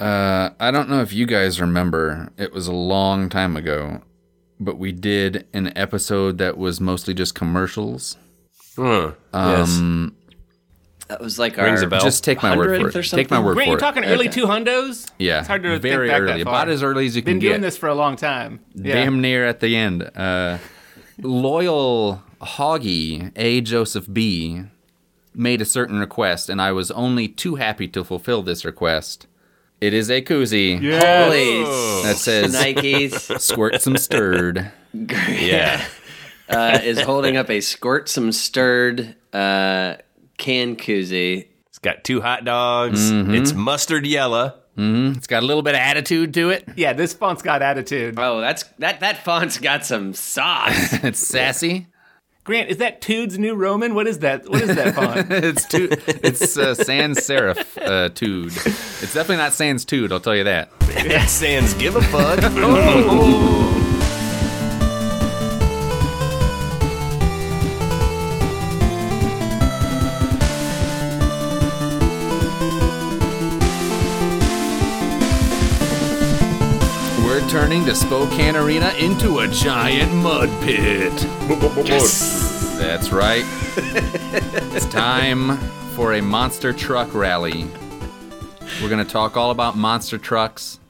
Uh, I don't know if you guys remember. It was a long time ago, but we did an episode that was mostly just commercials. Huh. Um, That was like Rings our a bell. Just take my word for it. Take my word Grant, for you it. talking early Okay. 200s? yeah, It's hard to very think back early. That far. About as early as you Been can get. Been doing this for a long time. Yeah. Damn near at the end. Uh, loyal Hoggy A. Joseph B. made a certain request, and I was only too happy to fulfill this request. It is a koozie Holy that says Nikes "Squirt some stirred." Yeah. uh, is holding up a squirt some stirred uh, can koozie. It's got two hot dogs. Mm-hmm. It's mustard yellow. It's got a little bit of attitude to it. Yeah, this font's got attitude. Oh, that's that that font's got some sauce. It's sassy. Grant, is that Tude's new Roman? What is that? What is that font? It's tu- It's uh, sans serif uh, tude. It's definitely not sans tude. I'll tell you that. That sans give a fuck. We're turning the Spokane Arena into a giant mud pit. Yes. That's right. it's time for a monster truck rally. We're going to talk all about monster trucks.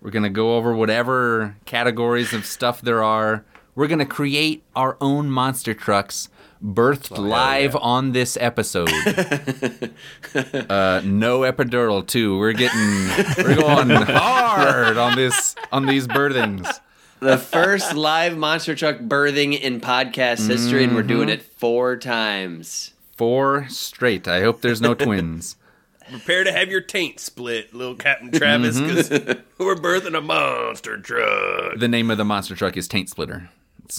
We're going to go over whatever categories of stuff there are. We're going to create our own monster trucks birthed live on this episode. uh, no epidural too. We're getting we're going hard on this on these birthings. the first live monster truck birthing in podcast history, and we're doing Mm-hmm. it four times. Four straight. I hope there's no twins. Prepare to have your taint split, little Captain Travis, because we're birthing a monster truck. The name of the monster truck is Taint Splitter.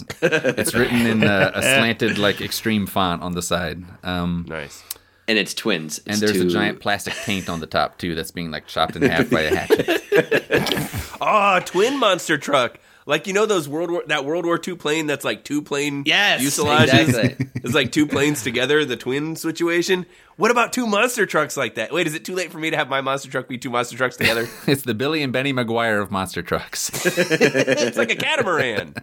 It's, it's written in a, a slanted, like extreme font on the side. Um, Nice. And it's twins. and It's there's a giant plastic paint on the top too, that's being like chopped in half by a hatchet. Ah, twin monster truck. Like you know those World War that World War II plane that's like two plane Yes, fuselages. exactly. it's like two planes together, the twin situation. What about two monster trucks like that? Wait, is it too late for me to have my monster truck be two monster trucks together? It's the Billy and Benny McGuire of monster trucks. it's like a catamaran.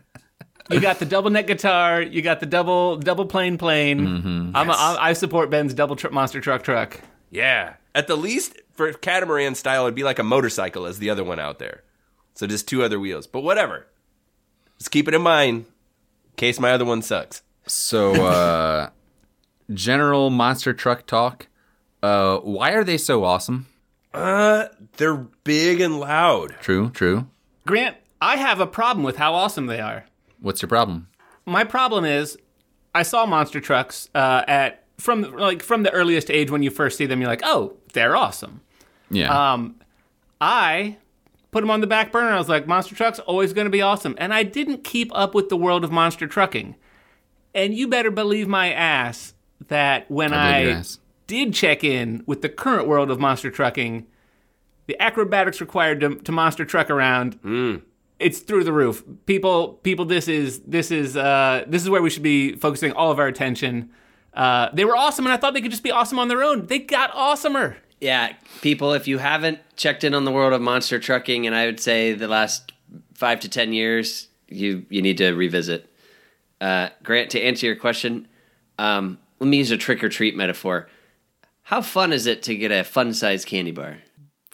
You got the double neck guitar. You got the double double plane plane. Mm-hmm. I'm a, I I support Ben's double tr- monster truck truck. Yeah. At the least, for catamaran style, it'd be like a motorcycle as the other one out there. So just two other wheels. But whatever. Just keep it in mind in case my other one sucks. So, uh, general monster truck talk. Uh, why are they so awesome? Uh, they're big and loud. True, true. Grant, I have a problem with how awesome they are. What's your problem? My problem is, I saw monster trucks uh, at from like from the earliest age when you first see them. You're like, oh, they're awesome. Yeah. Um, I put them on the back burner. I was like, monster trucks always going to be awesome, and I didn't keep up with the world of monster trucking. And you better believe my ass that when I I, believe your ass. did check in with the current world of monster trucking, the acrobatics required to, to monster truck around. It's through the roof. People, people, this is this is uh, this is where we should be focusing all of our attention. Uh, they were awesome, and I thought they could just be awesome on their own. They got awesomer. Yeah, people, if you haven't checked in on the world of monster trucking, and I would say the last five to ten years, you you need to revisit. Uh, Grant, to answer your question, um, let me use a trick or treat metaphor. How fun is it to get a fun size candy bar?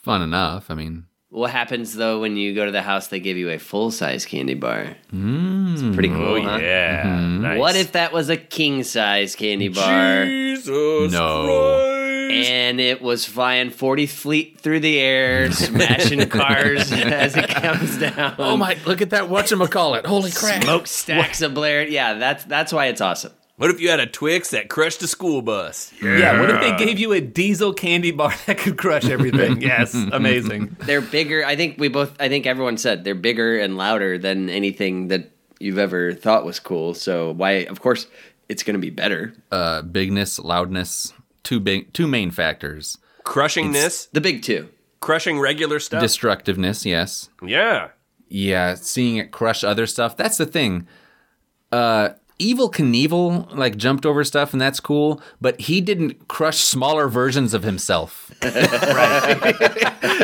Fun enough. I mean, What happens though when you go to the house? They give you a full size candy bar. Mm. It's pretty cool, Oh, huh? yeah. Nice. What if that was a king size candy bar? Jesus No. Christ. and it was flying 40 feet through the air, smashing cars as it comes down. oh my! Look at that whatchamacallit. Holy crap! Smoke stacks of Blair. Yeah, that's that's why it's awesome. What if you had a Twix that crushed a school bus? Yeah, what if they gave you a diesel candy bar that could crush everything? yes, amazing. They're bigger. I think we both. I think everyone said they're bigger and louder than anything that you've ever thought was cool. So why? Of course, it's going to be better. Uh, bigness, loudness. Two big, two main factors. Crushingness, The big two. crushing regular stuff. Destructiveness, yes. yeah. Yeah, seeing it crush other stuff. That's the thing. Uh, Evel Knievel like jumped over stuff and that's cool, but he didn't crush smaller versions of himself. he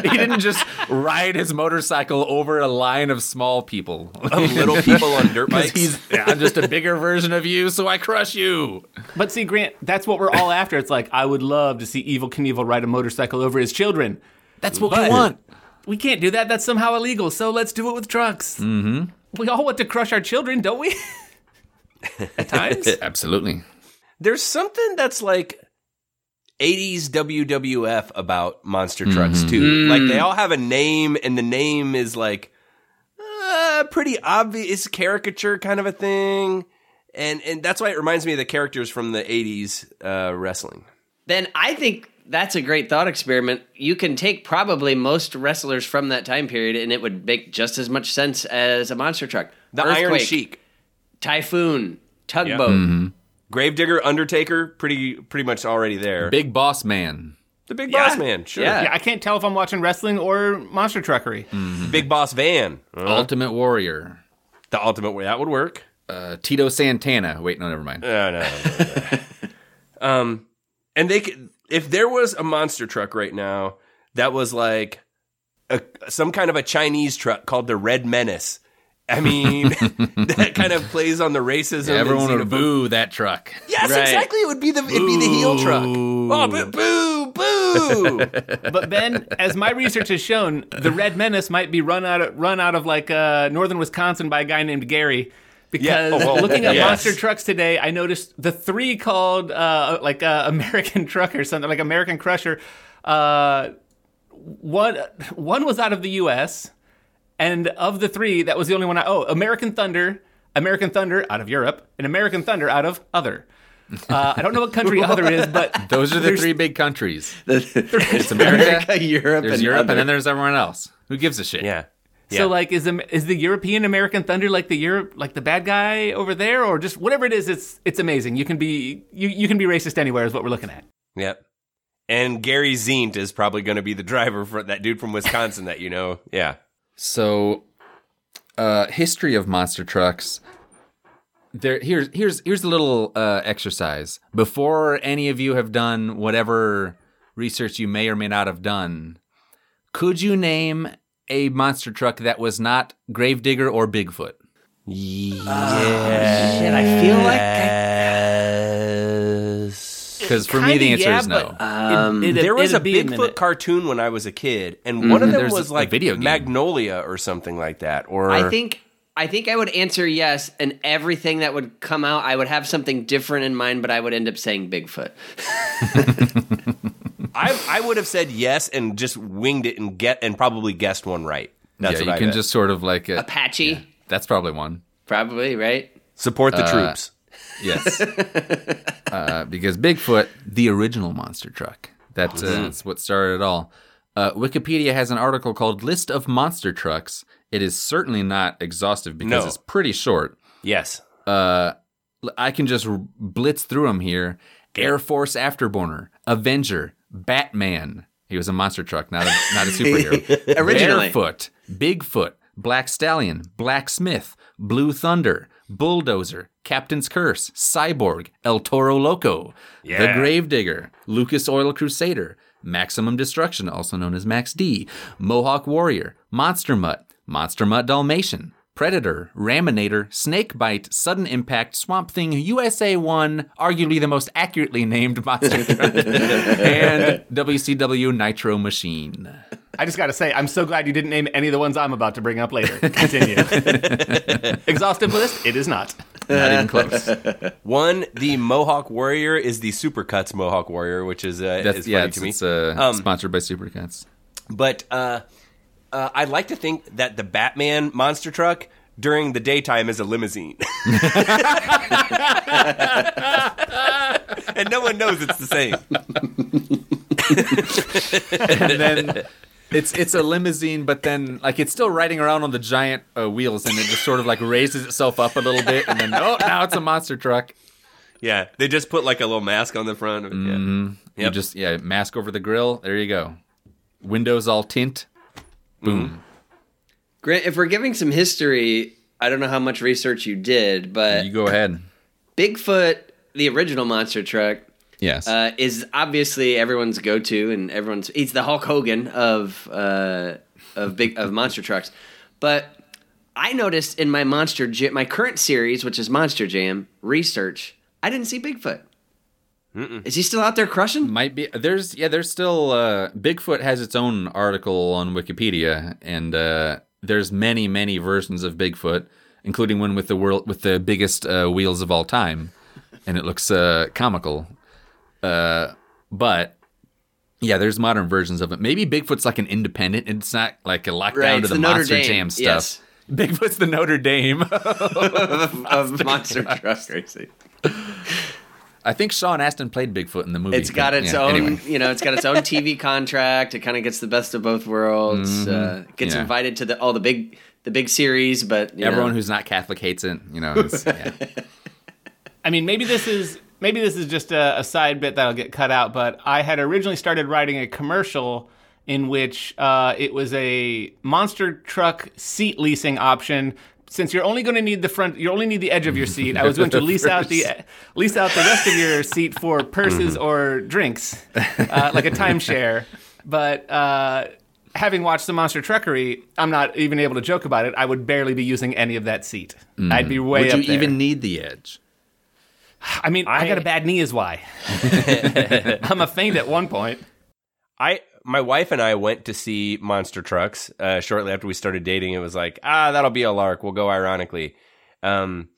didn't just ride his motorcycle over a line of small people. Of little people on dirt bikes. He's yeah, I'm just a bigger version of you, so I crush you. But see, Grant, that's what we're all after. It's like I would love to see Evel Knievel ride a motorcycle over his children. That's what But- we want. We can't do that. That's somehow illegal. So let's do it with trucks. Mm-hmm. We all want to crush our children, don't we? At times. Absolutely. There's something that's like 80s WWF about monster trucks too. Like they all have a name, and the name is like uh, pretty obvious caricature kind of a thing. And and that's why it reminds me of the characters from the 80s uh, wrestling. Then I think that's a great thought experiment. You can take probably most wrestlers from that time period, and it would make just as much sense as a monster truck. The Iron Earthquake, Sheik, Typhoon, Tugboat. Gravedigger, Undertaker, pretty pretty much already there. Big boss man. the Big Yeah. Boss Man, sure. Yeah. yeah, I can't tell if I'm watching wrestling or monster truckery. Big Boss Van, Uh, Ultimate Warrior. the Ultimate Way. That would work. Uh, Tito Santana. Wait, no, never mind. No, no, no, no, no. um, and they could, if there was a monster truck right now that was like a, some kind of a Chinese truck called the Red Menace. I mean, that kind of plays on the racism. and Everyone would xenophob- boo that truck. Yes, Right. exactly. It would be the it'd be the heel truck. Oh, boo, boo, boo. But Ben, as my research has shown, the Red Menace might be run out of run out of like uh, northern Wisconsin by a guy named Gary. Because Oh, well, looking at yes. monster trucks today, I noticed the three called uh, like uh, American Truck or something like American Crusher. Uh, one one was out of the U.S. and of the three, that was the only one. I, oh, American Thunder, American Thunder out of Europe, and American Thunder out of other. Uh, I don't know what country other is, but Those are the three big countries. it's America, Europe, There's and Europe, other. and then there's everyone else. Who gives a shit? yeah. So like is the is the European American Thunder like the Europe like the bad guy over there or just whatever it is it's it's amazing. You can be you, you can be racist anywhere is what we're looking at. Yep. And Gary Zient is probably going to be the driver for that dude from Wisconsin that you know. Yeah. So, uh, history of monster trucks. There, here's here's here's a little uh, exercise. Before any of you have done whatever research you may or may not have done, could you name a monster truck that was not Gravedigger or Bigfoot? Yeah. Oh, Shit, I feel like Because for me, the answer yeah, is no. but- Um, It- it- There was a it'd a Bigfoot cartoon when I was a kid, and one of them There's was a like video game. Magnolia or something like that. Or I think I think I would answer yes, and everything that would come out, I would have something different in mind, but I would end up saying Bigfoot. I, I would have said yes and just winged it and get and probably guessed one right. That's yeah, what you I can bet. just sort of like uh, Apache, that's probably one. probably right. support the uh, troops. Yes, uh, because Bigfoot, the original monster truck. That's, uh, that's what started it all. Uh, Wikipedia has an article called "List of Monster Trucks." It is certainly not exhaustive because No. it's pretty short. Yes. Uh, I can just r- blitz through them here. Air Force Afterburner, Avenger, Batman. He was a monster truck, not a, not a superhero. Originally. Barefoot, Bigfoot, Black Stallion, Blacksmith, Blue Thunder, Bulldozer, Captain's Curse, Cyborg, El Toro Loco, The Gravedigger, Lucas Oil Crusader, Maximum Destruction, also known as Max D, Mohawk Warrior, Monster Mutt, Monster Mutt Dalmatian, Predator, Raminator, Snakebite, Sudden Impact, Swamp Thing, USA 1, arguably the most accurately named monster truck, and WCW Nitro Machine. I just got to say I'm so glad you didn't name any of the ones I'm about to bring up later. Continue. Exhaustive list? It is not. Not even close. One, the Mohawk Warrior is the Supercuts Mohawk Warrior, which is uh, That's is yeah, funny it's, to me. it's uh, Um, sponsored by Supercuts. But uh, uh, I'd like to think that the Batman monster truck during the daytime is a limousine. and no one knows it's the same. and then it's it's a limousine, but then like it's still riding around on the giant uh, wheels, and it just sort of like raises itself up a little bit, and then oh, now it's a monster truck. Yeah, they just put like a little mask on the front. Of it. Yeah. You Yep. just yeah, mask over the grill. There you go. Windows all tint. Boom. Grant, if we're giving some history, I don't know how much research you did, but You go ahead. Bigfoot, the original monster truck, Yes. uh, is obviously everyone's go-to, and everyone's he's the Hulk Hogan of uh, of big of monster trucks. But I noticed in my monster my current series, which is Monster Jam research, I didn't see Bigfoot. Is he still out there crushing? Might be there's yeah there's still uh, Bigfoot has its own article on Wikipedia and uh, there's many many versions of Bigfoot including one with the world with the biggest uh, wheels of all time and it looks uh, comical. Uh, but yeah there's modern versions of it. Maybe Bigfoot's like an independent it's not like a lockdown Right, to it's the, the Notre Monster Dame, Jam stuff. Yes. Bigfoot's the Notre Dame. Of monster truck racing. I think Sean Astin played Bigfoot in the movie It's got its Yeah, own, anyway. you know, it's got its own TV contract. It kind of gets the best of both worlds. Uh, gets Mm-hmm. Yeah. invited to the all the big the big series, but you everyone know, who's not Catholic hates it you know yeah. I mean, maybe this is maybe this is just a, a side bit that'll get cut out. But I had originally started writing a commercial in which uh, it was a monster truck seat leasing option. Since you're only going to need the front, you only need the edge of your seat. I was going to lease out the lease out the rest of your seat for purses or drinks, uh, like a timeshare. But uh, having watched the Monster Truckery, I'm not even able to joke about it. I would barely be using any of that seat. I'd be way would up you there. even need the edge I mean, I, got a bad knee, is why. I'm a faint at one point. I my wife and I went to see Monster Trucks uh, shortly after we started dating. It was like, ah, that'll be a lark. We'll go ironically. Um,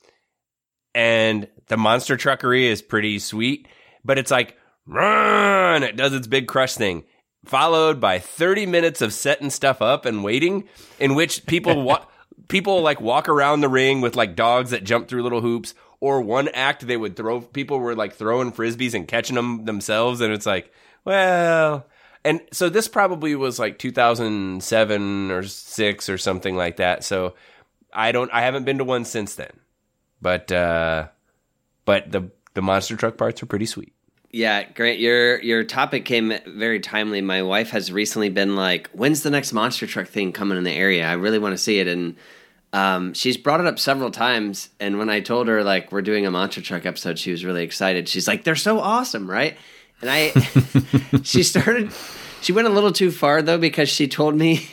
and the Monster Truckery is pretty sweet, but it's like run. It does its big crush thing, followed by thirty minutes of setting stuff up and waiting, in which people wa- people like walk around the ring with like dogs that jump through little hoops. Or one act they would throw people were like throwing frisbees and catching them themselves, and it's like, well, and so this probably was like 2007 or 6 or something like that so i don't i haven't been to one since then but uh but the the monster truck parts are pretty sweet Yeah, Grant, your your topic came very timely. My wife has recently been like, "When's the next monster truck thing coming in the area? I really want to see it." And um, she's brought it up several times. And when I told her like we're doing a monster truck episode, she was really excited. She's like, "They're so awesome, right?" And I, she started. She went a little too far though because she told me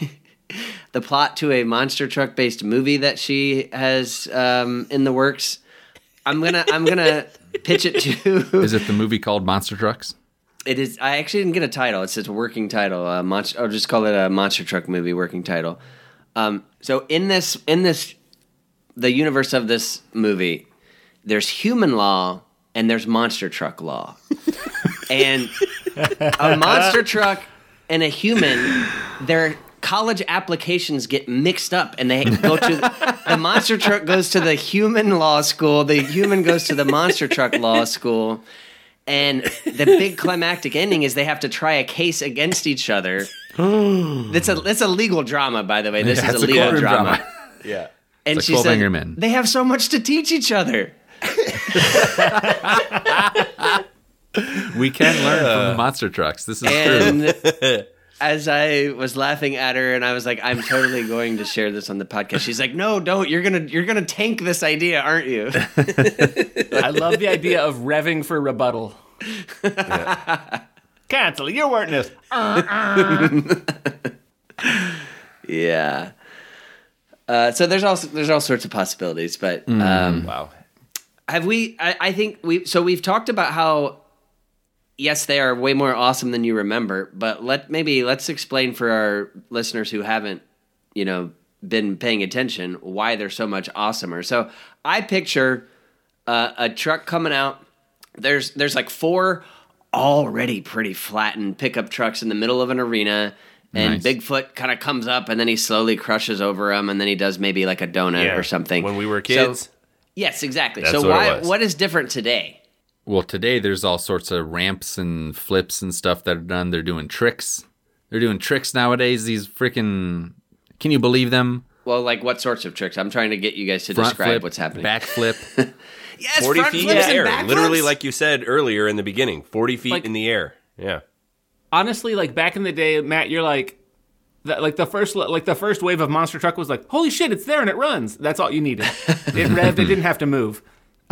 the plot to a monster truck based movie that she has um, in the works. I'm gonna I'm gonna pitch it to. Is it the movie called Monster Trucks? It is. I actually didn't get a title. It's just a working title. Uh, monster. I'll just call it a monster truck movie working title. Um, so in this in this the universe of this movie, there's human law and there's monster truck law, and a monster truck and a human, their college applications get mixed up, and they go to the monster truck goes to the human law school, the human goes to the monster truck law school. And the big climactic ending is they have to try a case against each other. That's a that's a legal drama, by the way. This Yeah, is a a legal courtroom drama. drama. yeah And It's she like said they have so much to teach each other. We can learn from the monster trucks. This is true. As I was laughing at her, and I was like, "I'm totally going to share this on the podcast." She's like, "No, don't. You're gonna you're gonna tank this idea, aren't you?" I love the idea of revving for rebuttal. Cancel. You're weren't this. yeah. Uh, so there's also there's all sorts of possibilities, but um, wow have we? I, I think we. So we've talked about how yes, they are way more awesome than you remember. But let maybe let's explain for our listeners who haven't, you know, been paying attention why they're so much awesomer. So I picture uh, a truck coming out. There's there's like four already pretty flattened pickup trucks in the middle of an arena. And Nice. Bigfoot kind of comes up, and then he slowly crushes over them, and then he does maybe like a donut Yeah. or something. when we were So- kids yes, exactly. That's so what why? What is different today? Well, today there's all sorts of ramps and flips and stuff that are done. They're doing tricks. They're doing tricks nowadays. These freaking. Can you believe them? Well, like what sorts of tricks? I'm trying to get you guys to Front describe flip, what's happening. back flip. yes, 40 front feet in the air literally like you said earlier in the beginning 40 feet Like- in the air yeah Honestly, like back in the day, Matt, you're like, the, like the first like the first wave of monster truck was like, holy shit, it's there and it runs. That's all you needed. It revved. It didn't have to move.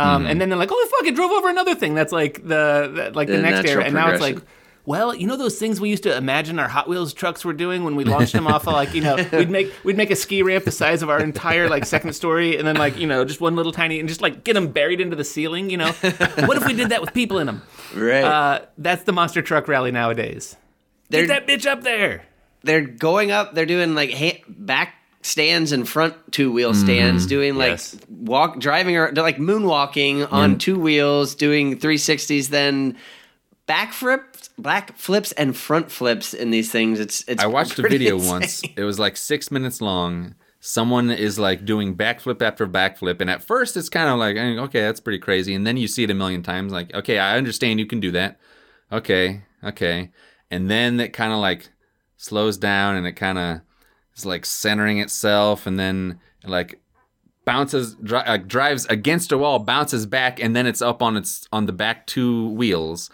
Um, And then they're like, "Oh fuck! It drove over another thing." That's like the, the like the, The next era, and now it's like. Well, you know those things we used to imagine our Hot Wheels trucks were doing when we launched them off of like you know we'd make we'd make a ski ramp the size of our entire like second story and then like you know just one little tiny and just like get them buried into the ceiling. You know, what if we did that with people in them? Right. Uh, that's the monster truck rally nowadays. They're- Get that bitch up there. they're going up. They're doing like ha- back stands and front two wheel stands, doing like Yes. walk driving or like moonwalking on two wheels, doing 360s, then back flips, back flips and front flips in these things. It's it's. I watched a video insane. once. It was like six minutes long. Someone is like doing backflip after backflip, and at first it's kind of like, eh, okay, that's pretty crazy. And then you see it a million times, like, okay, I understand you can do that. Okay, okay. And then it kind of like slows down, and it kind of is like centering itself, and then like bounces, dri- uh, drives against a wall, bounces back, and then it's up on its on the back two wheels.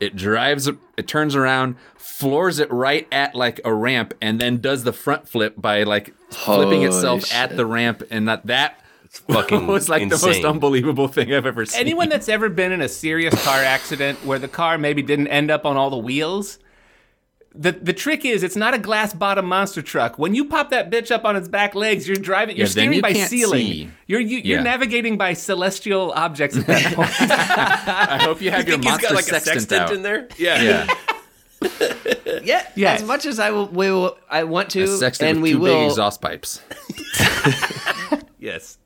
It drives, it turns around, floors it right at like a ramp, and then does the front flip by like flipping Holy itself at the ramp, and that that fucking was like the most unbelievable thing I've ever seen. Anyone that's ever been in a serious car accident where the car maybe didn't end up on all the wheels, the the trick is it's not a glass bottom monster truck. When you pop that bitch up on its back legs, you're driving. You're Yeah, steering you by ceiling. see. You're you, you're Yeah. navigating by celestial objects at that point. I hope you have your think he's monster got like a sextant, sextant in there? Yeah. Yeah, Yeah, Yeah. As much as I will, we will, I want to, and with we two will. big exhaust pipes. Yes.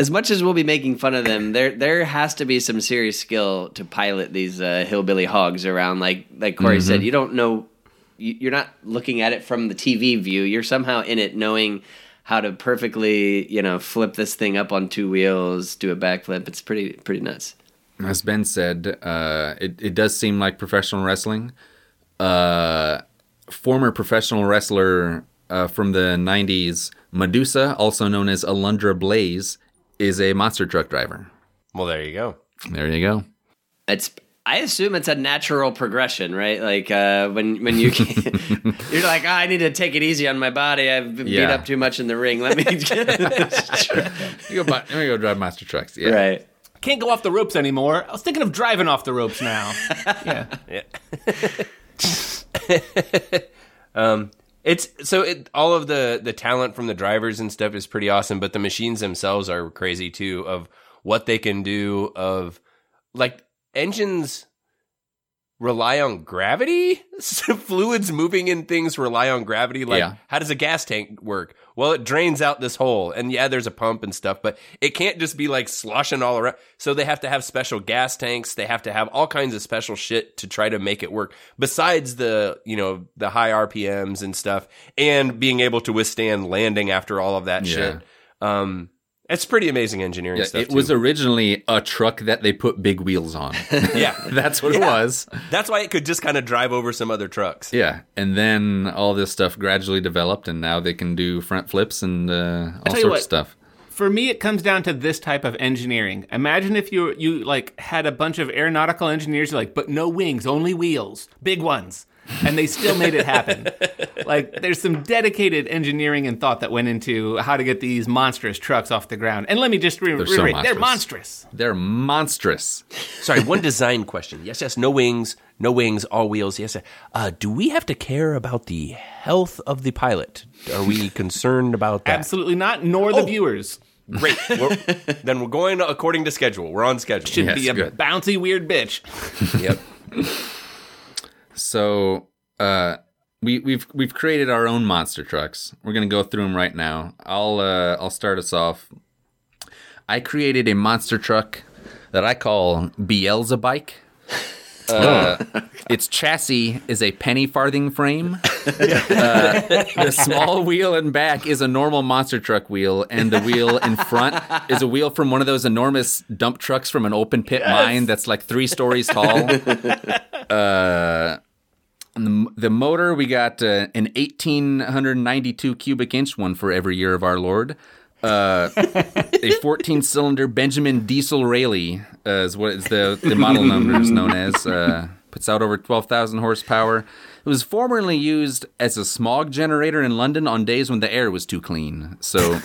As much as we'll be making fun of them, there there has to be some serious skill to pilot these uh, hillbilly hogs around. Like like Corey Mm-hmm. said, you don't know, you, you're not looking at it from the TV view. You're somehow in it, knowing how to perfectly, you know, flip this thing up on two wheels, do a backflip. It's pretty pretty nuts. As Ben said, uh, it, it does seem like professional wrestling. Uh, former professional wrestler uh, from the 90s, Medusa, also known as Alundra Blaze, is a monster truck driver. Well, there you go. There you go. It's I assume it's a natural progression, right? Like uh, when when you you're like, oh, I need to take it easy on my body. I've been beat up too much in the ring. Let me You go, buy, let me go drive monster trucks. Yeah. right. Can't go off the ropes anymore. I was thinking of driving off the ropes now. Yeah. Yeah. It's so it, all of the the talent from the drivers and stuff is pretty awesome, but the machines themselves are crazy too of what they can do of like engines rely on gravity? So fluids moving in things rely on gravity? Like Yeah. how does a gas tank work? Well it drains out this hole. And yeah there's a pump and stuff but it can't just be like sloshing all around. So they have to have special gas tanks. They have to have all kinds of special shit to try to make it work besides the you know the high rpms and stuff and being able to withstand landing after all of that Yeah. shit. Um it's pretty amazing engineering Yeah, stuff it was originally a truck that they put big wheels on. yeah That's what it was. that's why it could just kind of drive over some other trucks Yeah, and then all this stuff gradually developed, and now they can do front flips and uh, all tell you sorts what. of stuff. For me, it comes down to this type of engineering. Imagine if you you like had a bunch of aeronautical engineers, you're like, but no wings, only wheels, big ones, and they still made it happen. like, there's some dedicated engineering and thought that went into how to get these monstrous trucks off the ground. And let me just re- They're so reiterate, they're monstrous. monstrous. They're monstrous. Sorry, one design question. Yes, yes, no wings, no wings, all wheels. Yes. yes. Uh, do we have to care about the health of the pilot? Are we concerned about that? Absolutely not, nor the Oh. viewers. Great. We're, then we're going according to schedule. We're on schedule. Should Yes, be a good. bouncy weird bitch. Yep. So uh, we, we've we've created our own monster trucks. We're gonna go through them right now. I'll uh, I'll start us off. I created a monster truck that I call Beelzebike. Uh, its chassis is a penny farthing frame. Uh, the small wheel in back is a normal monster truck wheel, and the wheel in front is a wheel from one of those enormous dump trucks from an open pit mine that's like three stories tall. Uh, the, the motor, we got uh, an 1892 cubic inch one for every year of our Lord. Uh, a 14 cylinder Benjamin Diesel Rayleigh uh, is what is the, the model number is known as. Uh, puts out over 12,000 horsepower. It was formerly used as a smog generator in London on days when the air was too clean. So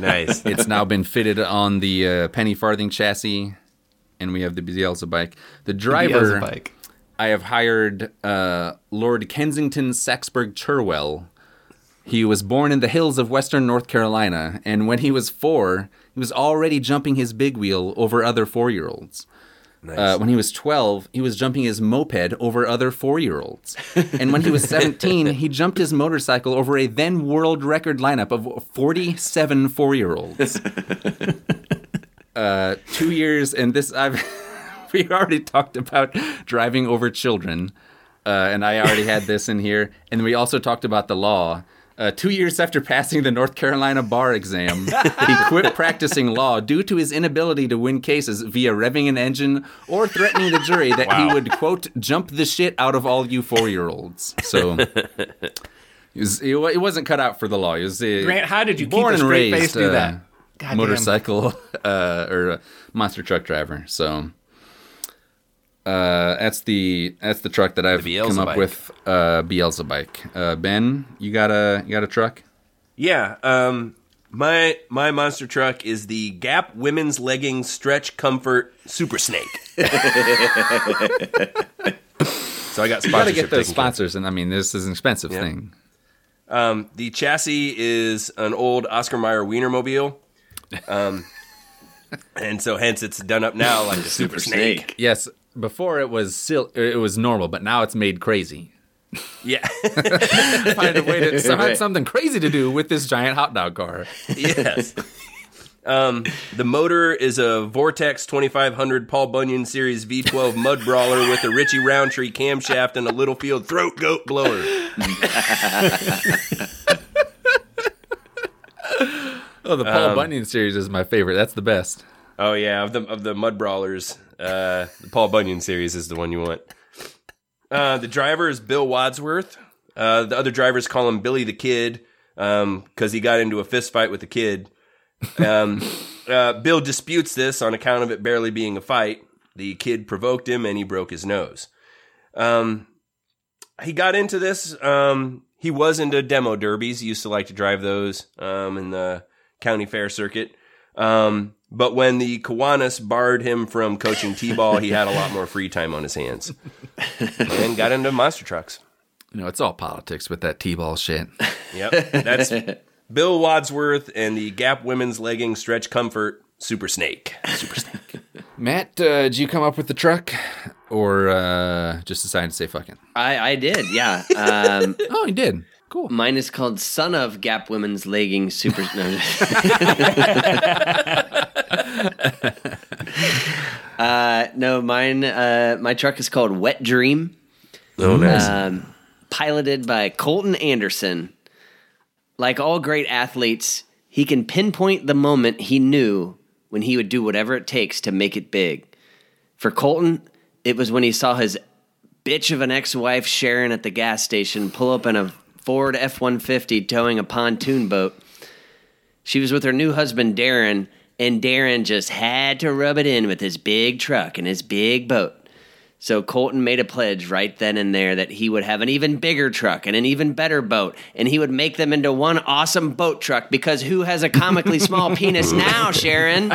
Nice. It's now been fitted on the uh, penny farthing chassis, and we have the Beelzebub bike. The driver, bike. I have hired uh, Lord Kensington Saxburg Churwell. He was born in the hills of western North Carolina, and when he was four, he was already jumping his big wheel over other four year olds. Uh, when he was 12, he was jumping his moped over other four year olds. And when he was 17, he jumped his motorcycle over a then world record lineup of 47 four year olds. Uh, two years, and this, I've, we already talked about driving over children. Uh, and I already had this in here. And we also talked about the law. Uh, two years after passing the North Carolina bar exam, he quit practicing law due to his inability to win cases via revving an engine or threatening the jury that he would, quote, jump the shit out of all you four year olds. So he, was, he wa- he wasn't cut out for the law. He was uh, Grant, how did you keep born a and straight raised face to do uh, that? Goddamn. motorcycle uh, or a monster truck driver. So uh, that's the that's the truck that I've come up with. Uh, Beelzebike. Uh, ben, you got a you got a truck? Yeah, um, my my monster truck is the Gap Women's Legging Stretch Comfort Super Snake. so I got You got to get those sponsors, and I mean this is an expensive thing. Um, the chassis is an old Oscar Mayer Wienermobile. Um, and so hence it's done up now like a Super, Snake. Yes, before it was sil- it was normal, but now it's made crazy. Yeah. Find a way to find something crazy to do with this giant hot dog car. yes. Um, the motor is a Vortex 2500 Paul Bunyan Series V12 mud brawler with a Richie Roundtree camshaft and a Littlefield throat goat blower. Oh, the Paul Bunyan series is my favorite. That's the best. Oh yeah, of the of the mud brawlers, uh, the Paul Bunyan series is the one you want. Uh, the driver is Bill Wadsworth. Uh, the other drivers call him Billy the Kid because he got into a fist fight with the kid. Um, uh, Bill disputes this on account of it barely being a fight. The kid provoked him and he broke his nose. Um, he got into this. Um, he was into demo derbies. He used to like to drive those um, in the county fair circuit. Um, but when the Kiwanis barred him from coaching T-ball, he had a lot more free time on his hands and got into monster trucks. You know, it's all politics with that T-ball shit. Yep, that's Bill Wadsworth and the Gap Women's Legging Stretch Comfort Super Snake. Super Snake. Matt, uh, did you come up with the truck, or uh, just decided to say fuck it? I, I did, yeah. Um, Oh, he did. Cool. mine is called Son of Gap Women's Legging Super. No. uh, no, mine. Uh, my truck is called Wet Dream. Oh, nice. um, piloted by Colton Anderson. Like all great athletes, he can pinpoint the moment he knew when he would do whatever it takes to make it big. For Colton, it was when he saw his bitch of an ex wife Sharon at the gas station pull up in a Ford F 150 towing a pontoon boat. She was with her new husband, Darren, and Darren just had to rub it in with his big truck and his big boat. So Colton made a pledge right then and there that he would have an even bigger truck and an even better boat, and he would make them into one awesome boat truck because who has a comically small penis now, Sharon?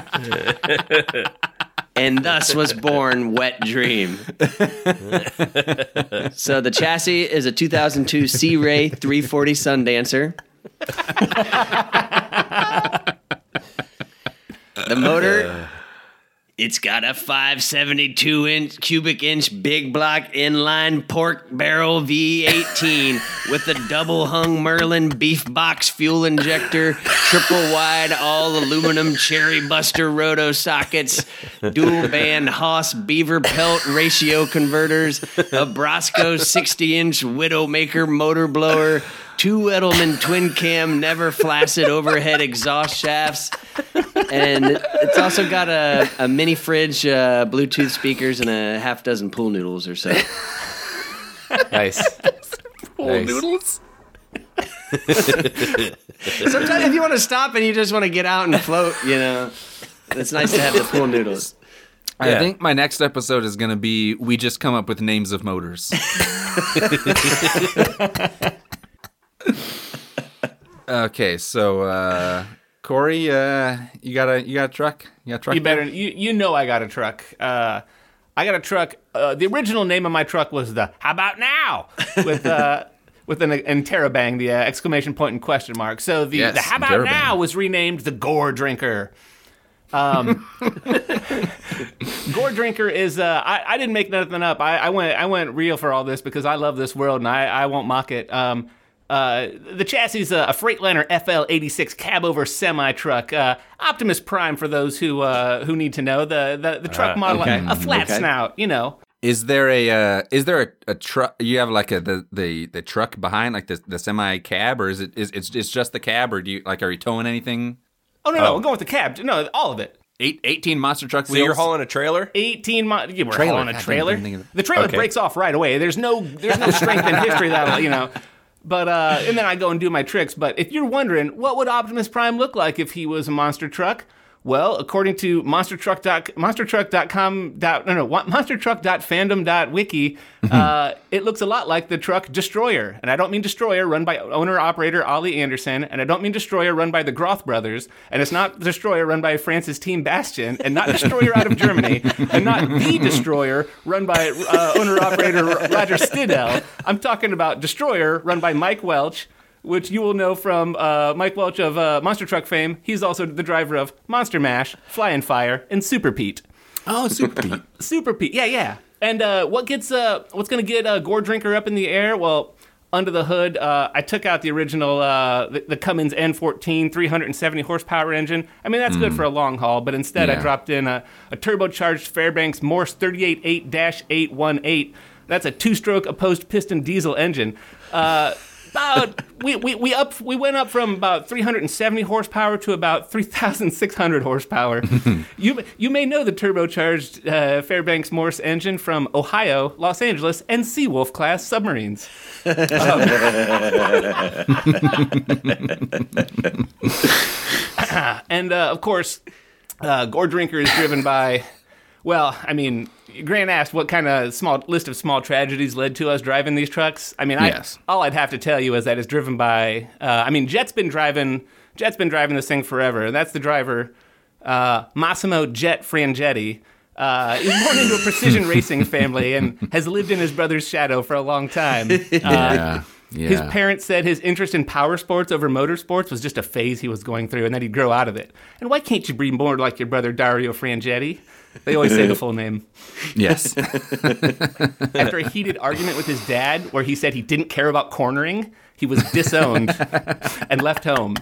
and thus was born Wet Dream. so the chassis is a 2002 Sea Ray 340 Sundancer. the motor it's got a 572 inch cubic inch big block inline pork barrel V18 with a double hung Merlin beef box fuel injector, triple wide all aluminum cherry buster roto sockets, dual band Haas beaver pelt ratio converters, a Brosco 60 inch Widowmaker motor blower, two Edelman twin cam never flaccid overhead exhaust shafts and it's also got a, a mini fridge, uh, Bluetooth speakers, and a half dozen pool noodles or so. nice. Pool Nice. noodles. Sometimes if you want to stop and you just want to get out and float, you know, it's nice to have the pool noodles. I Yeah. think my next episode is going to be we just come up with names of motors. okay, so uh, Corey, uh, you got a you got a truck? You got a truck? You better. You you know I got a truck. Uh, I got a truck. Uh, the original name of my truck was the "How about now?" with uh, with an interrobang, the uh, exclamation point and question mark. So the Yes, the "How about now?" was renamed the Gore Drinker. Um, Gore Drinker is. Uh, I, I didn't make nothing up. I, I went I went real for all this because I love this world and I, I won't mock it. Um, uh, the chassis is a, a Freightliner FL86 cab over semi truck. Uh, Optimus Prime for those who uh, who need to know the the, the truck model, okay. a flat Okay. snout. You know, Is there a uh, is there a, a truck? You have like a the, the, the truck behind, like the the semi cab, or is it is it's, it's just the cab, or do you like are you towing anything? Oh no, no, I'm going with the cab. No, all of it. Eight, 18 monster truck So you're hauling a trailer? 18 mi- yeah, we're Trailer. hauling a trailer. didn't think of it. The trailer Okay. breaks off right away. There's no there's no strength in history that'll you know. But uh, and then I go and do my tricks. But if you're wondering, what would Optimus Prime look like if he was a monster truck? Well, according to monstertruck dot, monstertruck.com dot, no no monstertruck.fandom.wiki, uh, it looks a lot like the truck Destroyer, and I don't mean Destroyer run by owner operator Ollie Anderson, and I don't mean Destroyer run by the Groth brothers, and it's not Destroyer run by Francis Team Bastion, and not Destroyer out of Germany, and not the Destroyer run by uh, owner operator Roger Stidell. I'm talking about Destroyer run by Mike Welch which you will know from uh, Mike Welch of uh, Monster Truck fame. He's also the driver of Monster Mash, Fly and Fire, and Super Pete. oh, super Pete. Super Pete, yeah, yeah. And uh, what gets uh, what's gonna get uh, Gore Drinker up in the air? Well, under the hood, uh, I took out the original uh, the, the Cummins N14 370 horsepower engine. I mean that's good for a long haul, but instead I dropped in a, a turbocharged Fairbanks Morse 388-818. That's a two-stroke opposed piston diesel engine. About we, we, we up we went up from about 370 horsepower to about 3,600 horsepower. you you may know the turbocharged uh, Fairbanks Morse engine from Ohio, Los Angeles, and Seawolf class submarines. and uh, of course, uh, Gore Drinker is driven by. Well, I mean, Grant asked what kind of small list of small tragedies led to us driving these trucks. I mean, I, Yes. all I'd have to tell you is that it's driven by. Uh, I mean, Jet's been driving. Jet's been driving this thing forever, and that's the driver, uh, Massimo Jet Frangetti. Uh, he was born into a precision racing family and has lived in his brother's shadow for a long time. Uh, Yeah. Yeah. his parents said his interest in power sports over motorsports was just a phase he was going through and that he'd grow out of it. And why can't you be more like your brother Dario Frangetti? They always say the full name. yes. After a heated argument with his dad, where he said he didn't care about cornering, he was disowned and left home.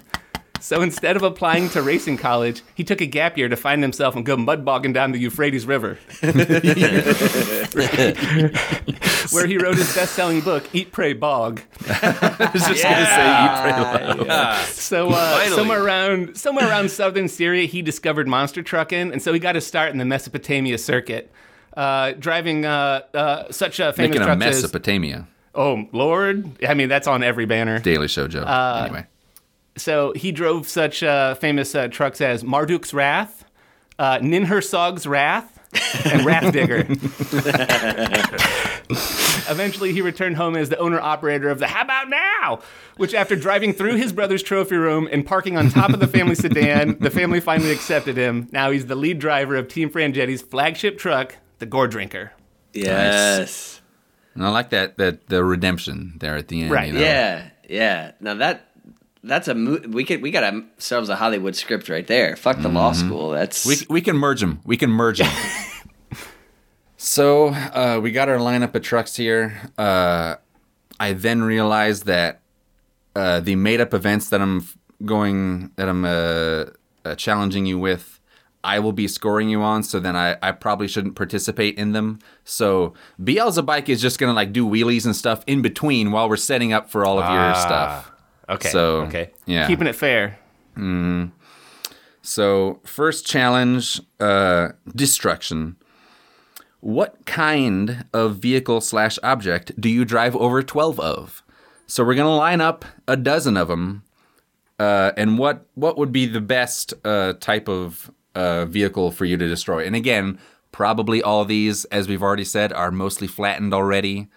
So instead of applying to racing college, he took a gap year to find himself and go mud bogging down the Euphrates River. where he wrote his best selling book, Eat, Pray, Bog. I was just gonna say eat, pray, love. So uh, somewhere around somewhere around southern Syria, he discovered monster trucking, and so he got his start in the Mesopotamia circuit, uh, driving uh, uh, such a famous Making a trucks as Mesopotamia Oh Lord! I mean, that's on every banner. Daily Show Joe. Uh, anyway. So he drove such uh, famous uh, trucks as Marduk's Wrath, uh, Ninhursag's Wrath, and Wrath Digger. Eventually, he returned home as the owner operator of the How About Now, which, after driving through his brother's trophy room and parking on top of the family sedan, the family finally accepted him. Now he's the lead driver of Team Frangetti's flagship truck, the Gore Drinker. Yes. And I like that that the redemption there at the end. Right, You know? Yeah. Yeah. Now that that's a mo- we could we got ourselves a Hollywood script right there. Fuck the law school. That's We we can merge them. We can merge them. so uh, we got our lineup of trucks here. Uh, I then realized that uh, the made up events that I'm going that I'm uh, uh, challenging you with. I will be scoring you on, so then I, I probably shouldn't participate in them. So Beelzebike is just gonna like do wheelies and stuff in between while we're setting up for all of your stuff. Okay. So okay. yeah, Keeping it fair. So, first challenge uh, destruction. What kind of vehicle slash object do you drive over 12 of? So, we're going to line up a dozen of them. Uh, and what, what would be the best uh, type of uh, vehicle for you to destroy? And again, probably all these, as we've already said, are mostly flattened already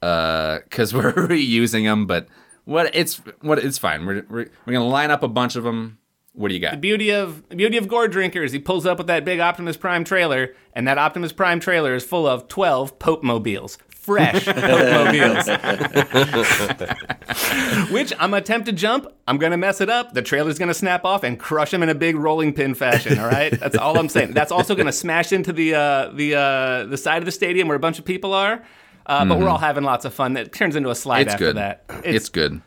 because we're reusing them. But what it's what it's fine. We're we're, we're gonna line up a bunch of them What do you got? The got? beauty of the beauty of Gore Drinker is he pulls up with that big Optimus Prime trailer, and that Optimus Prime trailer is full of twelve Pope mobiles, fresh Pope mobiles. Which I'm gonna attempt to jump. I'm gonna mess it up. The trailer's gonna snap off and crush him in a big rolling pin fashion. All right, that's all I'm saying. That's also gonna smash into the uh, the uh, the side of the stadium where a bunch of people are. Uh, But we're all having lots of fun. That turns into a slide It's after good. that. It's, good.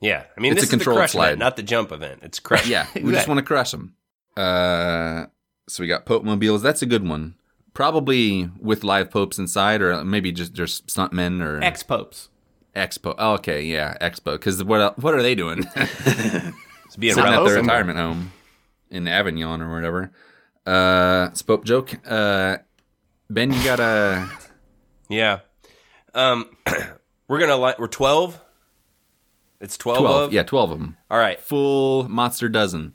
Yeah, I mean, It's this a is the controlled crush slide. event, not the jump event. It's crush. Yeah, we just want to crush them. Uh, so we got Pope mobiles. That's a good one. Probably with live popes inside, or maybe just just stuntmen or Ex popes. expo. Oh, okay, yeah, expo. Because what what are they doing? It's being Sitting at relevant. their retirement home in Avignon or whatever. Uh, spoke joke. Uh, Ben, you got a Yeah. Um, we're gonna li- we're twelve. It's twelve. twelve. of? Yeah, twelve of them. All right. Full monster dozen.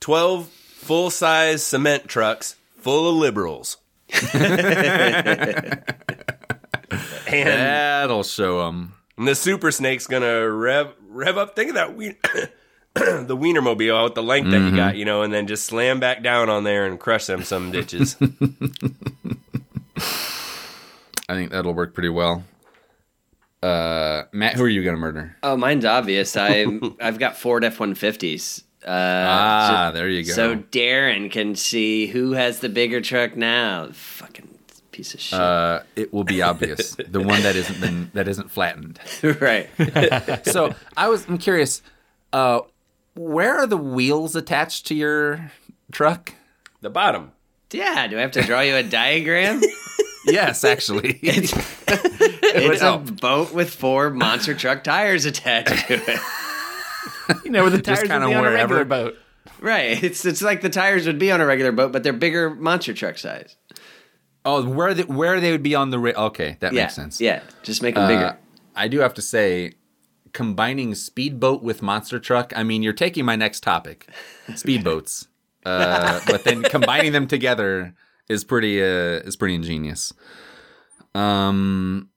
Twelve full size cement trucks full of liberals. and, That'll show them. and the super snake's gonna rev rev up. Think of that wiener, the wienermobile with the length that you got, you know, and then just slam back down on there and crush them some ditches. I think that'll work pretty well. Uh, Matt, who are you gonna murder? Oh, mine's obvious. I I've got Ford F one fifties. Uh, Ah, there you go. So Darren can see who has the bigger truck now. Fucking piece of shit. uh, it will be obvious. the one that isn't been that isn't flattened. right. So I was I'm curious. Uh, where are the wheels attached to your truck? the bottom. Yeah. Do I have to draw you a diagram? Yes, actually. it's a boat with four monster truck tires attached to it. You know, where the tires would be on a regular boat. Right. It's it's like the tires would be on a regular boat, but they're bigger monster truck size. oh, where the, where they would be on the ra- okay, that Yeah. makes sense. Yeah. Just make them Uh, bigger. I do have to say, combining speedboat with monster truck. I mean, you're taking my next topic, speedboats. Uh, but then combining them together is pretty uh, is pretty ingenious. Um.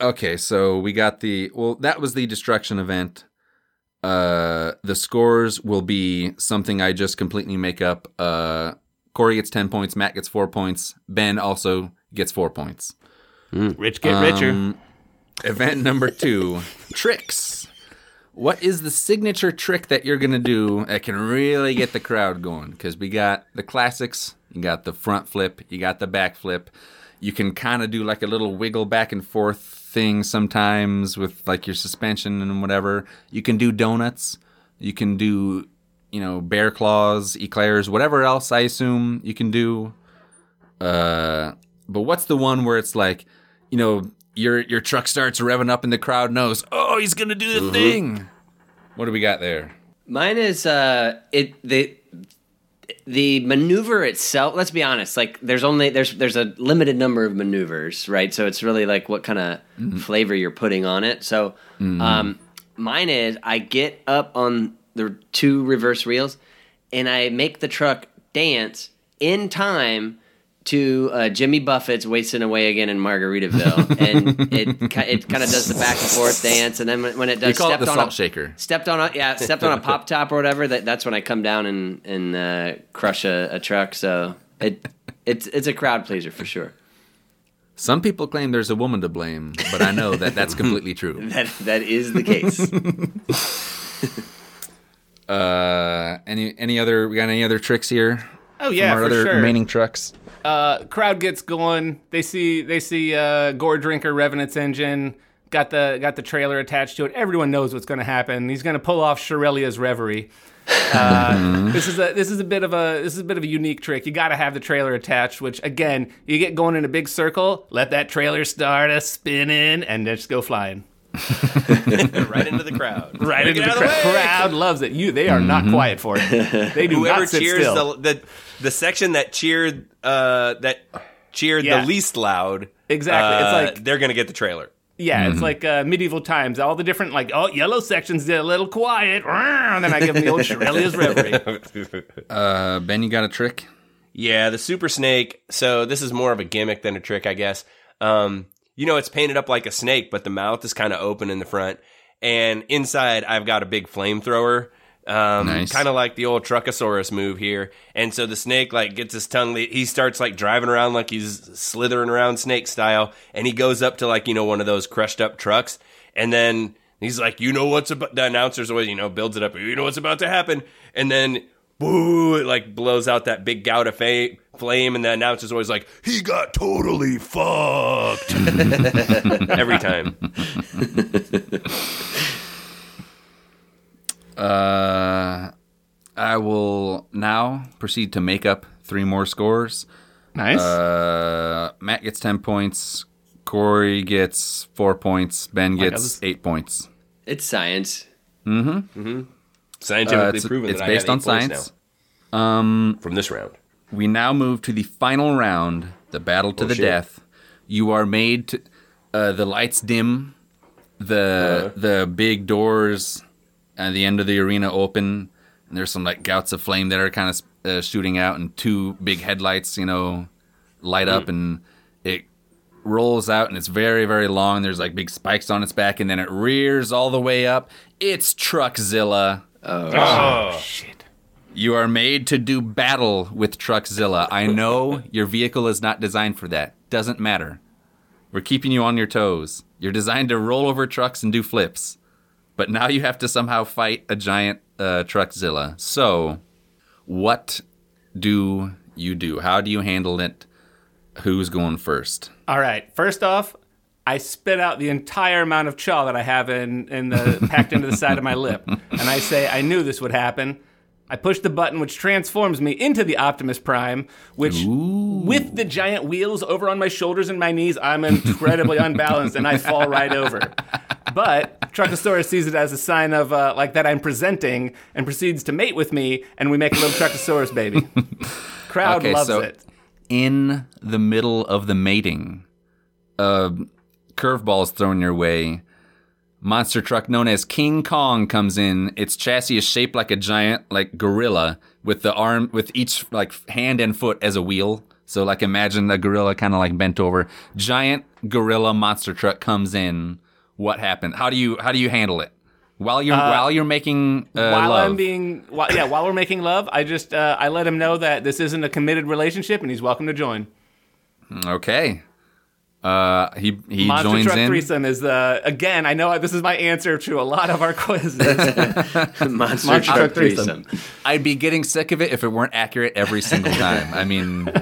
Okay, so we got the well. That was the destruction event. Uh, the scores will be something I just completely make up. Uh, Corey gets ten points. Matt gets four points. Ben also gets four points. Rich get richer. Um, event number two tricks. What is the signature trick that you're to do that can really get the crowd going? Because we got the classics, you got the front flip, you got the back flip. You can kind of do like a little wiggle back and forth thing sometimes with like your suspension and whatever. You can do donuts. You can do, you know, bear claws, eclairs, whatever else I assume you can do. Uh, but what's the one where it's like, you know, your your truck starts revving up and the crowd knows, oh, he's gonna do the thing. What do we got there? Mine is uh it the the maneuver itself let's be honest like there's only there's there's a limited number of maneuvers right? So it's really like what kind of flavor you're putting on it. So um mine is i get up on the two reverse wheels and i make the truck dance in time to uh, Jimmy Buffett's "Wasting Away Again" in Margaritaville, and it it kind of does the back and forth dance, and then when, when it does, We call it stepped the on salt a, shaker. stepped on a yeah stepped on a pop top or whatever that that's when i come down and and uh, crush a, a truck so it it's it's a crowd pleaser for sure Some people claim there's a woman to blame, but I know that that's completely true. that that is the case Uh, any any other? We got any other tricks here? Oh yeah, from our for other sure. remaining trucks. Uh, crowd gets going. They see they see uh, Gore Drinker Revenant's engine. Got the got the trailer attached to it. Everyone knows what's going to happen. He's going to pull off Shirelia's Reverie. Uh, this is a this is a bit of a this is a bit of a unique trick. You got to have the trailer attached. Which again, you get going in a big circle. Let that trailer start a spinning and just go flying right into the crowd. right Make into it the crowd. crowd loves it. You they are not quiet for it. They do Whoever not sit cheers still. the, the the section that cheered uh, that cheered Yeah. the least loud. Exactly. It's uh, like- they're gonna get the trailer. Yeah, Mm-hmm. it's like uh, medieval times. All the different like oh yellow sections did a little quiet, and then I give them the old Shirelia's Reverie. Uh, ben, you got a trick? Yeah, the super snake. So this is more of a gimmick than a trick, I guess. Um, you know, it's painted up like a snake, but the mouth is kind of open in the front, and inside I've got a big flamethrower Um, Nice. Kind of like the old Truckosaurus move here. And so the snake like gets his tongue. He starts like driving around like he's slithering around snake style, and he goes up to like you know one of those crushed up trucks, and then he's like, you know what's about. The announcer's always you know builds it up. You know what's about to happen, and then. Boo! It like blows out that big gout of fa- flame, and the announcer's always like, "He got totally fucked." Every time. Uh, I will now proceed to make up three more scores. Nice. Uh, Matt gets 10 points. Corey gets four points. Ben gets others. eight points. It's science. Uh, Scientifically it's proven it's that based I on have eight points science. now from this round. We now move to the final round, the battle to Oh, the shit. death. You are made to. Uh, the lights dim. The Uh-huh. the big doors at the end of the arena open. And there's some like gouts of flame that are kind of uh, shooting out, and two big headlights, you know, light up, and it rolls out, and it's very very long. There's like big spikes on its back, and then it rears all the way up. It's Truckzilla. Oh shit. You are made to do battle with Truckzilla. I know your vehicle is not designed for that. Doesn't matter. We're keeping you on your toes. You're designed to roll over trucks and do flips. But now you have to somehow fight a giant uh, Truckzilla. So, what do you do? How do you handle it? Who's going first? All right. First off, I spit out the entire amount of chaw that I have in, in the packed into the side of my lip, and I say, "I knew this would happen." I push the button, which transforms me into the Optimus Prime, which, with the giant wheels over on my shoulders and my knees, I'm incredibly unbalanced and I fall right over. But Truckosaurus sees it as a sign of uh, like that I'm presenting and proceeds to mate with me, and we make a little Truckosaurus baby. Crowd Okay, loves so- it. in the middle of the mating, a curveball is thrown your way. Monster truck known as King Kong comes in. Its chassis is shaped like a giant, like gorilla, with the arm, with each like hand and foot as a wheel. So like imagine a gorilla kind of like bent over. Giant gorilla monster truck comes in. What happened? How do you how do you handle it? While you're while you're making uh, while love. I'm being, while, yeah, while we're making love, I just uh, I let him know that this isn't a committed relationship and he's welcome to join. okay. Uh, he he Monster joins Truck in. Threesome is the again. I know this is my answer to a lot of our quizzes. Monster, Monster Truck Truck Threesome. Threesome. I'd be getting sick of it if it weren't accurate every single time. I mean, uh,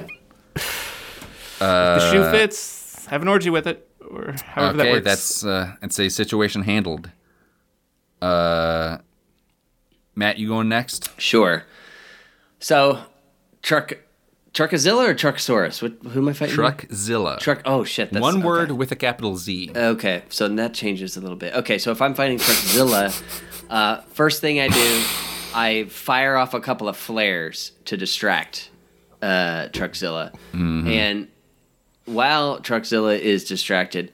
the shoe fits. Have an orgy with it, or however that okay, works. that's uh, it's a situation handled. Uh, Matt, you going next? Sure. So, truck, Truckazilla or Trucksaurus? What, who am I fighting? Truckzilla. Truck. Oh shit. That's, One okay. word with a capital Z. Okay, so that changes a little bit. Okay, so if I'm fighting Truckzilla, uh, first thing I do, I fire off a couple of flares to distract uh, Truckzilla, and while Truckzilla is distracted,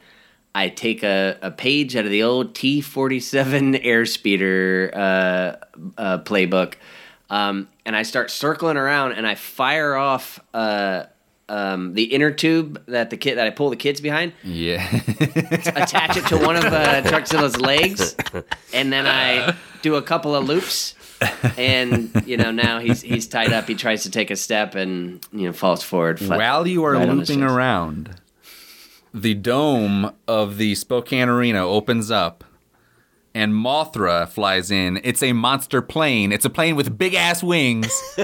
I take a, a page out of the old T47 airspeeder uh, uh, playbook, um, and I start circling around and I fire off uh, um, the inner tube that the kid that I pull the kids behind, Yeah. attach it to one of uh, Truckzilla's legs, and then I do a couple of loops. And you know now he's he's tied up. He tries to take a step and you know falls forward. flat- While you are right looping around, the dome of the Spokane Arena opens up, and Mothra flies in. It's a monster plane. It's a plane with big ass wings.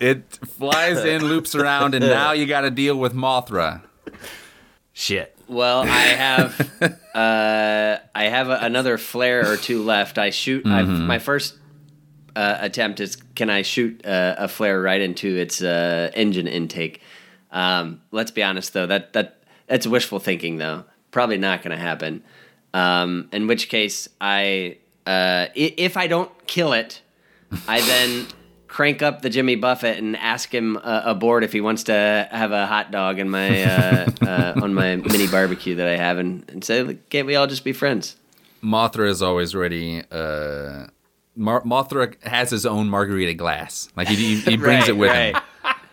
it flies in, loops around, and now you got to deal with Mothra. Shit. Well, I have uh, I have a, another flare or two left. I shoot. I've, my first uh, attempt is can I shoot uh, a flare right into its uh, engine intake? Um, let's be honest though that that that's wishful thinking though. Probably not going to happen. Um, in which case, I uh, if I don't kill it, I then crank up the Jimmy Buffett and ask him uh, aboard if he wants to have a hot dog in my uh, uh, on my mini barbecue that I have, and, and say, "Look, can't we all just be friends? Mothra is always ready. Uh, Mar- Mothra has his own margarita glass. Like he, he, he brings Right, it with right. him.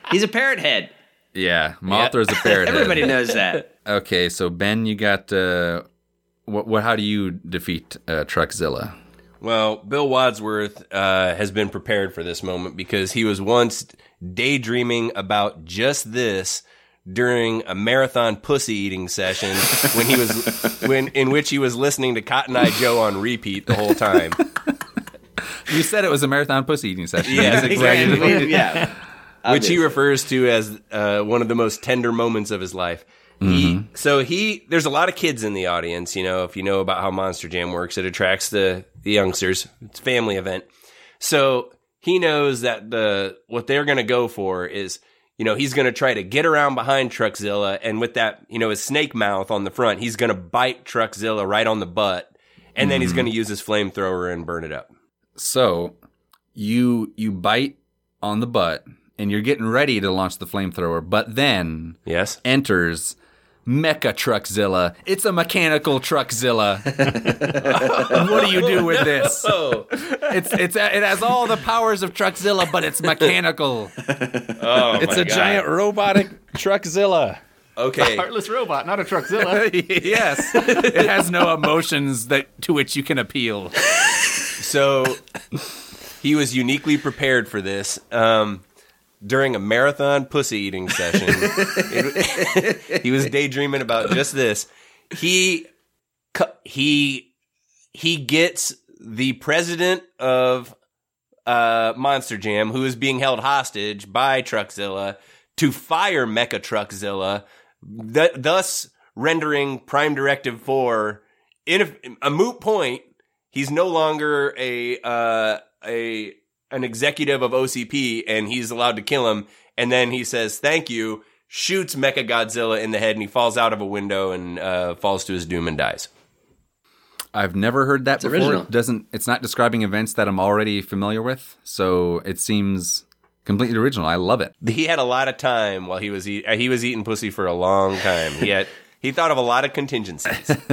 He's a parrot head. Yeah, Mothra's a parrot. Everybody knows that. Okay, so Ben, you got uh, what, what how do you defeat uh, Truckzilla? Well, Bill Wadsworth uh, has been prepared for this moment because he was once daydreaming about just this during a marathon pussy eating session when he was when in which he was listening to Cotton Eye Joe on repeat the whole time. You said it was a marathon pussy eating session. Yeah, exactly. yeah. Which he refers to as uh, one of the most tender moments of his life. He so he there's a lot of kids in the audience. You know, if you know about how Monster Jam works, it attracts the the youngsters. It's a family event, so he knows that the what they're going to go for is. You know, he's going to try to get around behind Truckzilla, and with that, you know, his snake mouth on the front, he's going to bite Truckzilla right on the butt, and then he's going to use his flamethrower and burn it up. So you you bite on the butt and you're getting ready to launch the flamethrower, but then Yes. enters Mecha Truckzilla. It's a mechanical Truckzilla. what do you do with this? It's it's it has all the powers of Truckzilla, but it's mechanical. oh It's my a God. giant robotic Truckzilla. Okay. A Heartless robot, not a Truckzilla. yes, it has no emotions that to which you can appeal. So he was uniquely prepared for this. Um, during a marathon pussy eating session, It- he was daydreaming about just this. He he he gets the president of uh, Monster Jam, who is being held hostage by Truckzilla, to fire Mecha Truckzilla, th- thus rendering Prime Directive Four in a, a moot point. He's no longer a uh, a an executive of OCP, and he's allowed to kill him. And then he says, "Thank you." Shoots Mecha Godzilla in the head, and he falls out of a window and uh, falls to his doom and dies. I've never heard that before. original. It doesn't it's not describing events that I'm already familiar with, so it seems completely original. I love it. He had a lot of time while he was eat- uh, he was eating pussy for a long time. He had he thought of a lot of contingencies.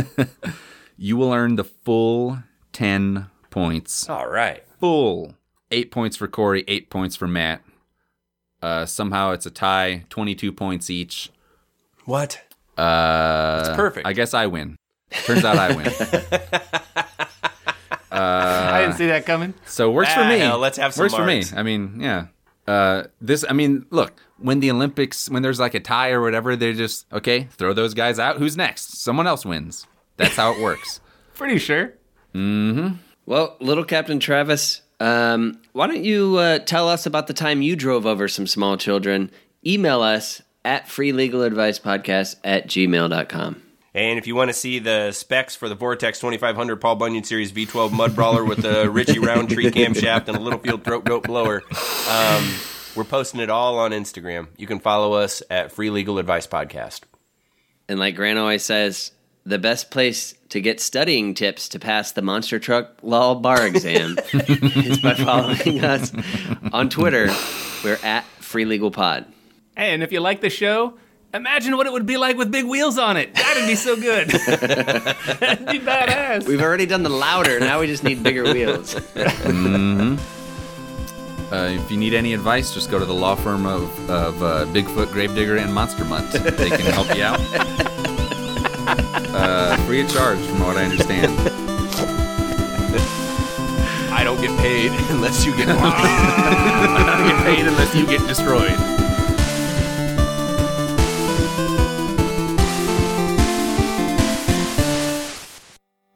You will earn the full 10 points. All right. Full 8 points for Corey, 8 points for Matt. Uh, somehow it's a tie, 22 points each. What? Uh, That's perfect. I guess I win. Turns out I win. I didn't see that coming. So works for Ah, me. hell, let's have some works for me. I mean, yeah. Uh, this, I mean, look, when the Olympics, when there's like a tie or whatever, they're just okay. Throw those guys out. Who's next? Someone else wins. That's how it works. Pretty sure. Mm-hmm. Well, little Captain Travis, um, why don't you uh, tell us about the time you drove over some small children? Email us at freelegaladvicepodcast at gmail.com. And if you want to see the specs for the Vortex 2500 Paul Bunyan Series V12 Mud Brawler with the Richie Roundtree camshaft and a Littlefield throat goat blower, um, we're posting it all on Instagram. You can follow us at Free Legal Advice Podcast. And like Grant always says, the best place to get studying tips to pass the monster truck law bar exam is by following us on Twitter. We're at Free Legal Pod. And if you like the show, imagine what it would be like with big wheels on it. That'd be so good. That'd be badass. We've already done the louder. Now we just need bigger wheels. Uh, if you need any advice, just go to the law firm of, of uh, Bigfoot, Gravedigger, and Monster Mutt. They can help you out. Uh, free of charge, from what I understand. I don't get paid unless you get I don't get paid unless you get destroyed.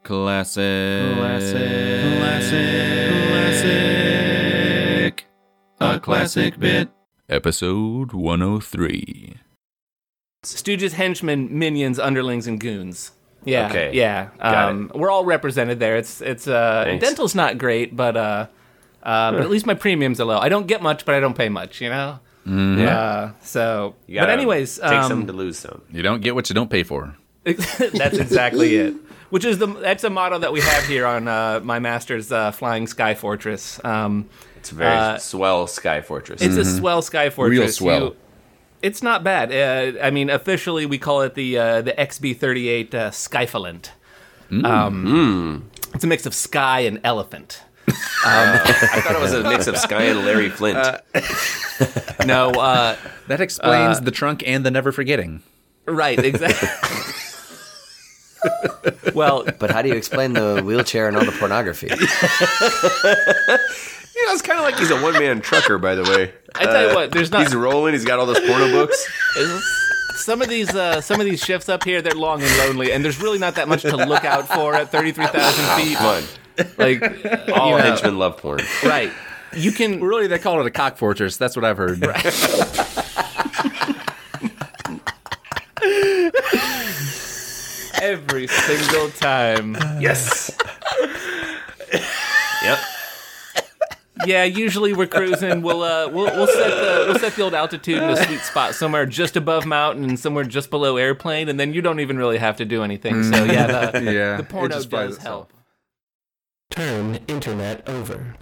Classic. Classic. Classic. A classic bit. Episode 103. Stooges, henchmen, minions, underlings, and goons. Yeah. Okay. Yeah. Got Um, we're all represented there. It's it's uh Thanks. dental's not great, but uh, uh but at least my premiums are low. I don't get much, but I don't pay much. You know. Yeah. Uh, so, but anyways, take um, some to lose some. You don't get what you don't pay for. that's exactly it. Which is the that's a motto that we have here on uh, my master's uh, Flying Sky Fortress. Um, It's a very Uh, swell Sky Fortress. it's a swell Sky Fortress. Real swell. You- it's not bad. Uh, I mean, officially we call it the uh, the XB38 uh, Skyfalent. Um, It's a mix of sky and elephant. I thought it was a mix of Sky and Larry Flynt. No, uh, That explains the trunk and the never forgetting. right, exactly. Well, But how do you explain the wheelchair and all the pornography? You know, it's kind of like he's a one man trucker, by the way. I tell you what, there's not He's rolling. He's got all those porno books. some of these uh, some of these shifts up here. They're long and lonely, and there's really not that much to look out for at thirty three thousand feet. Fun. Like, All you know, henchmen love porn. right? You can Really, they call it a cock fortress. That's what I've heard. every single time. Yes. yep. Yeah, usually we're cruising. We'll uh, we'll we'll set the we'll set the old altitude in a sweet spot somewhere just above mountain and somewhere just below airplane, and then you don't even really have to do anything. So yeah, the, Yeah, the porno does help. Turn internet over.